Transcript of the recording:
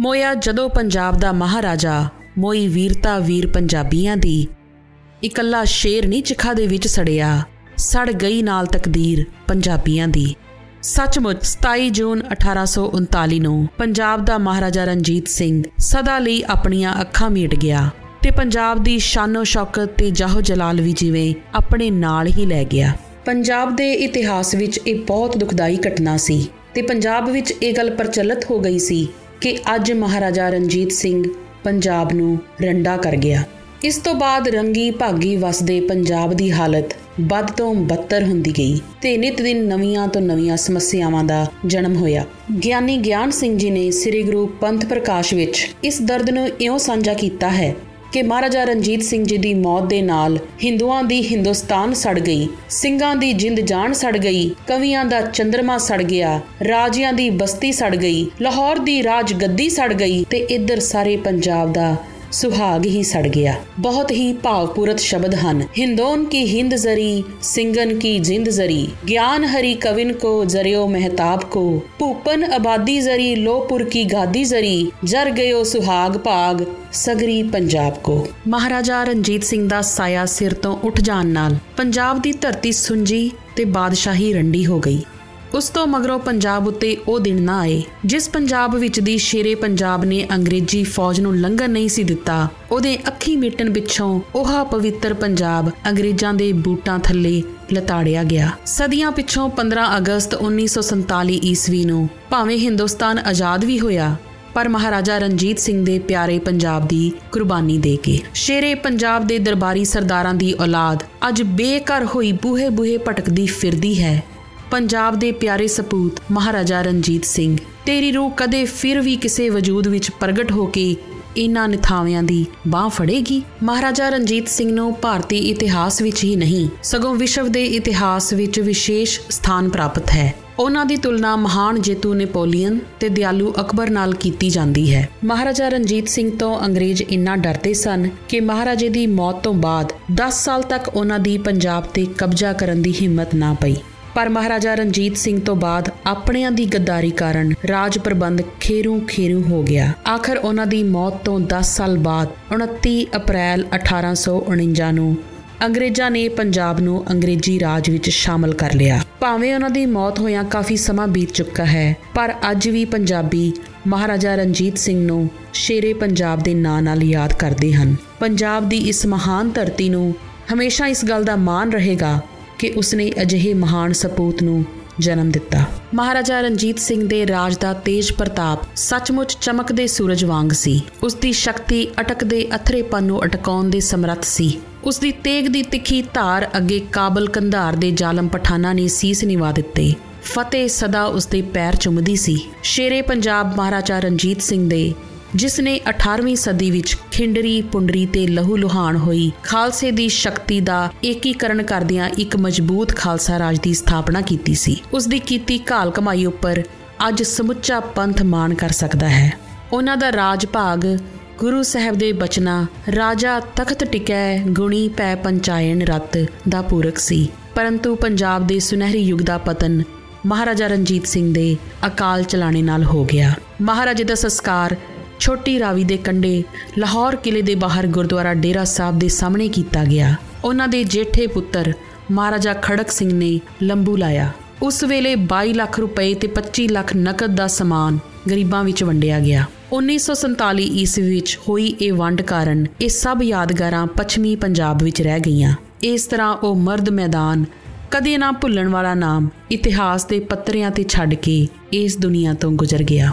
ਮੋਇਆ ਜਦੋਂ ਪੰਜਾਬ ਦਾ ਮਹਾਰਾਜਾ, ਮੋਈ ਵੀਰਤਾ ਵੀਰ ਪੰਜਾਬੀਆਂ ਦੀ। ਇਕੱਲਾ ਸ਼ੇਰ ਨਹੀਂ ਚਿਖਾ ਦੇ ਵਿੱਚ ਸੜਿਆ, ਸੜ ਗਈ ਨਾਲ ਤਕਦੀਰ ਪੰਜਾਬੀਆਂ ਦੀ। ਸੱਚਮੁੱਚ 27 ਜੂਨ 1839 ਨੂੰ ਪੰਜਾਬ ਦਾ ਮਹਾਰਾਜਾ ਰਣਜੀਤ ਸਿੰਘ ਸਦਾ ਲਈ ਆਪਣੀਆਂ ਅੱਖਾਂ ਮੀਟ ਗਿਆ ਤੇ ਪੰਜਾਬ ਦੀ ਸ਼ਾਨੋ ਸ਼ੌਕਤ ਤੇ ਜਾਹੋ ਜਲਾਲ ਵੀ ਜਿਵੇਂ ਆਪਣੇ ਨਾਲ ਹੀ ਲੈ ਗਿਆ। ਪੰਜਾਬ ਦੇ ਇਤਿਹਾਸ ਵਿੱਚ ਇਹ ਬਹੁਤ ਦੁਖਦਾਈ ਘਟਨਾ ਸੀ ਤੇ ਪੰਜਾਬ ਵਿੱਚ ਇਹ ਗੱਲ ਪ੍ਰਚਲਿਤ ਹੋ ਗਈ ਸੀ ਕਿ ਅੱਜ ਮਹਾਰਾਜਾ ਰਣਜੀਤ ਸਿੰਘ ਪੰਜਾਬ ਨੂੰ ਰੰਡਾ ਕਰ ਗਿਆ। ਇਸ ਤੋਂ ਬਾਅਦ ਰੰਗੀ ਭਾਗੀ ਵਸਦੇ ਪੰਜਾਬ ਦੀ ਹਾਲਤ ਵੱਧ ਤੋਂ ਬੱਤਰ ਹੁੰਦੀ ਗਈ ਤੇ ਨਿਤ ਦਿਨ ਨਵੀਆਂ ਤੋਂ ਨਵੀਆਂ ਸਮੱਸਿਆਵਾਂ ਦਾ ਜਨਮ ਹੋਇਆ। ਗਿਆਨੀ ਗਿਆਨ ਸਿੰਘ ਜੀ ਨੇ ਸ੍ਰੀ ਗੁਰੂ ਪੰਥ ਪ੍ਰਕਾਸ਼ ਵਿੱਚ ਇਸ ਦਰਦ ਨੂੰ ਇਉਂ ਸਾਂਝਾ ਕੀਤਾ ਹੈ ਕਿ ਮਹਾਰਾਜਾ ਰਣਜੀਤ ਸਿੰਘ ਜੀ ਦੀ ਮੌਤ ਦੇ ਨਾਲ ਹਿੰਦੂਆਂ ਦੀ ਹਿੰਦੁਸਤਾਨ ਸੜ ਗਈ, ਸਿੰਘਾਂ ਦੀ ਜਿੰਦ ਜਾਨ ਸੜ ਗਈ, ਕਵੀਆਂ ਦਾ ਚੰਦਰਮਾ ਸੜ ਗਿਆ, ਰਾਜਿਆਂ ਦੀ ਬਸਤੀ ਸੜ ਗਈ, ਲਾਹੌਰ ਦੀ ਰਾਜ ਗੱਦੀ ਸੜ ਗਈ ਤੇ ਇੱਧਰ ਸਾਰੇ ਪੰਜਾਬ ਦਾ ਸੁਹਾਗ ਹੀ ਸੜ ਗਿਆ। ਬਹੁਤ ਹੀ ਭਾਵਪੂਰਤ ਸ਼ਬਦ ਹਨ। ਹਿੰਦੋਨ ਕੀ ਹਿੰਦ ਜ਼ਰੀ ਸਿੰਘਨ ਕੀ ਜਿੰਦ ਜ਼ਰੀ। ਗਿਆਨ ਹਰੀ ਕਵਿਨ ਕੋ ਜ਼ਰਿਓ ਮਹਿਤਾਬ ਕੋ। ਭੂਪਨ ਆਬਾਦੀ ਜ਼ਰੀ ਲੋਪੁਰ ਕੀ ਗਾਦੀ ਜ਼ਰੀ। ਜਰ ਗਇਓ ਸੁਹਾਗ ਭਾਗ, ਸਗਰੀ ਪੰਜਾਬ ਕੋ। ਮਹਾਰਾਜਾ ਰਣਜੀਤ ਸਿੰਘ ਦਾ ਸਾਇਆ ਸਿਰ ਤੋਂ ਉੱਠ ਜਾਣ ਨਾਲ ਪੰਜਾਬ ਦੀ ਧਰਤੀ ਸੁੰਜੀ ਤੇ ਬਾਦਸ਼ਾਹੀ ਰੰਡੀ ਹੋ ਗਈ। ਉਸ ਤੋਂ ਮਗਰੋਂ ਪੰਜਾਬ ਉੱਤੇ ਉਹ ਦਿਨ ਨਾ ਆਏ, ਜਿਸ ਪੰਜਾਬ ਵਿੱਚ ਦੀ ਸ਼ੇਰੇ ਪੰਜਾਬ ਨੇ ਅੰਗਰੇਜ਼ੀ ਫੌਜ ਨੂੰ ਲੰਘਣ ਨਹੀਂ ਸੀ ਦਿੱਤਾ। ਉਹਦੇ ਅੱਖੀ ਮਿਟਣ ਪਿੱਛੋਂ ਉਹ ਪਵਿੱਤਰ ਪੰਜਾਬ ਅੰਗਰੇਜ਼ਾਂ ਦੇ ਬੂਟਾਂ ਥੱਲੇ ਲਤਾੜਿਆ ਗਿਆ। ਸਦੀਆਂ ਪਿੱਛੋਂ 15 ਅਗਸਤ 1947 ਈਸਵੀ ਨੂੰ ਭਾਵੇਂ ਹਿੰਦੁਸਤਾਨ ਆਜ਼ਾਦ ਵੀ ਹੋਇਆ, ਪਰ ਮਹਾਰਾਜਾ ਰਣਜੀਤ ਸਿੰਘ ਦੇ ਪਿਆਰੇ ਪੰਜਾਬ ਦੀ ਕੁਰਬਾਨੀ ਦੇ ਕੇ। ਸ਼ੇਰੇ ਪੰਜਾਬ ਦੇ ਦਰਬਾਰੀ ਸਰਦਾਰਾਂ ਦੀ ਔਲਾਦ ਅੱਜ ਬੇਘਰ ਹੋਈ ਬੂਹੇ ਬੂਹੇ ਭਟਕਦੀ ਫਿਰਦੀ ਹੈ। ਪੰਜਾਬ ਦੇ ਪਿਆਰੇ ਸਪੂਤ, ਮਹਾਰਾਜਾ ਰਣਜੀਤ ਸਿੰਘ। ਤੇਰੀ ਰੂਹ ਕਦੇ ਫਿਰ ਵੀ ਕਿਸੇ ਵਜੂਦ ਵਿੱਚ ਪ੍ਰਗਟ ਹੋ ਕੇ ਇਨ੍ਹਾਂ ਨਿਥਾਵਿਆਂ ਦੀ ਬਾਹ ਫੜੇਗੀ? ਮਹਾਰਾਜਾ ਰਣਜੀਤ ਸਿੰਘ ਨੂੰ ਭਾਰਤੀ ਇਤਿਹਾਸ ਵਿੱਚ ਹੀ ਨਹੀਂ, ਸਗੋਂ ਵਿਸ਼ਵ ਦੇ ਇਤਿਹਾਸ ਵਿੱਚ ਵਿਸ਼ੇਸ਼ ਸਥਾਨ ਪ੍ਰਾਪਤ ਹੈ। ਉਹਨਾਂ ਦੀ ਤੁਲਨਾ ਮਹਾਨ ਜੇਤੂ ਨੇਪੋਲੀਅਨ ਤੇ ਦਿਆਲੂ ਅਕਬਰ ਨਾਲ ਕੀਤੀ ਜਾਂਦੀ ਹੈ। ਮਹਾਰਾਜਾ ਰਣਜੀਤ ਸਿੰਘ ਤੋਂ ਅੰਗਰੇਜ਼ ਇੰਨਾ ਡਰਦੇ ਸਨ ਕਿ ਮਹਾਰਾਜੇ ਦੀ ਮੌਤ ਤੋਂ ਬਾਅਦ 10 ਸਾਲ ਤੱਕ ਉਹਨਾਂ ਦੀ ਪੰਜਾਬ ਤੇ ਕਬਜ਼ਾ ਕਰਨ ਦੀ ਹਿੰਮਤ ਨਾ ਪਈ। ਪਰ ਮਹਾਰਾਜਾ ਰਣਜੀਤ ਸਿੰਘ ਤੋਂ ਬਾਅਦ ਆਪਣਿਆਂ ਦੀ ਗੱਦਾਰੀ ਕਾਰਨ ਰਾਜ ਪ੍ਰਬੰਧ ਖੇਰੂ ਖੇਰੂ ਹੋ ਗਿਆ। ਆਖਰ ਉਹਨਾਂ ਦੀ ਮੌਤ ਤੋਂ 10 ਸਾਲ ਬਾਅਦ 29 ਅਪ੍ਰੈਲ 1849 ਨੂੰ ਅੰਗਰੇਜ਼ਾਂ ਨੇ ਪੰਜਾਬ ਨੂੰ ਅੰਗਰੇਜ਼ੀ ਰਾਜ ਵਿੱਚ ਸ਼ਾਮਲ ਕਰ ਲਿਆ। ਭਾਵੇਂ ਉਹਨਾਂ ਦੀ ਮੌਤ ਹੋਇਆਂ ਕਾਫੀ ਸਮਾਂ ਬੀਤ ਚੁੱਕਾ ਹੈ, ਪਰ ਅੱਜ ਵੀ ਪੰਜਾਬੀ ਮਹਾਰਾਜਾ ਰਣਜੀਤ ਸਿੰਘ ਨੂੰ ਸ਼ੇਰੇ ਪੰਜਾਬ ਦੇ ਨਾਂ ਨਾਲ ਯਾਦ ਕਰਦੇ ਹਨ। ਪੰਜਾਬ ਦੀ ਇਸ ਮਹਾਨ ਧਰਤੀ ਨੂੰ ਹਮੇਸ਼ਾ ਇਸ ਗੱਲ ਦਾ ਮਾਣ ਰਹੇਗਾ ਕਿ ਉਸਨੇ ਅਜਿਹੇ ਮਹਾਨ ਸਪੂਤ ਨੂੰ ਜਨਮ ਦਿੱਤਾ। ਮਹਾਰਾਜਾ ਰਣਜੀਤ ਸਿੰਘ ਦੇ ਰਾਜ ਦਾ ਤੇਜ ਪ੍ਰਤਾਪ ਸੱਚਮੁੱਚ ਚਮਕਦੇ ਸੂਰਜ ਵਾਂਗ ਸੀ। ਉਸ ਦੀ ਸ਼ਕਤੀ ਅਟਕਦੇ ਅਥਰੇਪਨ ਨੂੰ ਅਟਕਾਉਣ ਦੇ ਸਮਰੱਥ ਸੀ। ਉਸ ਦੀ ਤੇਗ ਦੀ ਤਿੱਖੀ ਧਾਰ ਅੱਗੇ ਕਾਬਲ ਕੰਧਾਰ ਦੇ ਜ਼ਾਲਮ ਪਠਾਨਾਂ ਨੇ ਸੀਸ ਨਿਵਾ ਦਿੱਤੇ। ਫਤਿਹ ਸਦਾ ਉਸ ਦੇ ਪੈਰ ਚੁੰਮਦੀ ਸੀ। ਸ਼ੇਰੇ ਪੰਜਾਬ ਮਹਾਰਾਜਾ ਰਣਜੀਤ ਸਿੰਘ ਦੇ ਜਿਸ ਨੇ 18ਵੀਂ ਸਦੀ ਵਿੱਚ ਖਿੰਡਰੀ, ਪੁੰਡਰੀ ਤੇ ਲਹੂ ਲੁਹਾਨ ਹੋਈ, ਖਾਲਸੇ ਦੀ ਸ਼ਕਤੀ ਦਾ ਏਕੀਕਰਨ ਕਰਦਿਆਂ ਇੱਕ ਮਜ਼ਬੂਤ ਖਾਲਸਾ ਰਾਜ ਦੀ ਸਥਾਪਨਾ ਕੀਤੀ ਸੀ। ਉਸ ਦੀ ਕੀਤੀ ਘਾਲ ਕਮਾਈ ਉੱਪਰ ਅੱਜ ਸਮੁੱਚਾ ਪੰਥ ਮਾਣ ਕਰ ਸਕਦਾ ਹੈ। ਉਹਨਾਂ ਦਾ ਰਾਜ ਭਾਗ ਗੁਰੂ ਸਾਹਿਬ ਦੇ ਬਚਨਾ, ਰਾਜਾ ਤਖਤ ਟਿਕੈ, ਗੁਣੀ ਪੈ ਪੰਚਾਇਣ ਰਤ ਦਾ ਪੂਰਕ ਸੀ। ਪਰੰਤੂ ਪੰਜਾਬ ਦੇ ਸੁਨਹਿਰੀ ਯੁੱਗ ਦਾ ਪਤਨ ਮਹਾਰਾਜਾ ਰਣਜੀਤ ਸਿੰਘ ਦੇ ਅਕਾਲ ਚਲਾਣੇ ਨਾਲ ਹੋ ਗਿਆ। ਮਹਾਰਾਜੇ ਦਾ ਸੰਸਕਾਰ ਛੋਟੀ ਰਾਵੀ ਦੇ ਕੰਢੇ ਲਾਹੌਰ ਕਿਲੇ ਦੇ ਬਾਹਰ ਗੁਰਦੁਆਰਾ ਡੇਰਾ ਸਾਹਿਬ ਦੇ ਸਾਹਮਣੇ ਕੀਤਾ ਗਿਆ। ਉਹਨਾਂ ਦੇ ਜੇਠੇ ਪੁੱਤਰ ਮਹਾਰਾਜਾ ਖੜਕ ਸਿੰਘ ਨੇ ਲੰਬੂ ਲਾਇਆ। ਉਸ ਵੇਲੇ 22 ਲੱਖ ਰੁਪਏ ਤੇ 25 ਲੱਖ ਨਕਦ ਦਾ ਸਮਾਨ ਗਰੀਬਾਂ ਵਿੱਚ ਵੰਡਿਆ ਗਿਆ। 1947 ਈਸਵੀ ਵਿੱਚ ਹੋਈ ਇਹ ਵੰਡ ਕਾਰਨ ਇਹ ਸਭ ਯਾਦਗਾਰਾਂ ਪੱਛਮੀ ਪੰਜਾਬ ਵਿੱਚ ਰਹਿ ਗਈਆਂ। ਇਸ ਤਰ੍ਹਾਂ ਉਹ ਮਰਦ ਮੈਦਾਨ ਕਦੇ ਨਾ ਭੁੱਲਣ ਵਾਲਾ ਨਾਮ ਇਤਿਹਾਸ ਦੇ ਪੱਤਰਿਆਂ ਤੇ ਛੱਡ ਕੇ ਇਸ ਦੁਨੀਆ ਤੋਂ ਗੁਜ਼ਰ ਗਿਆ।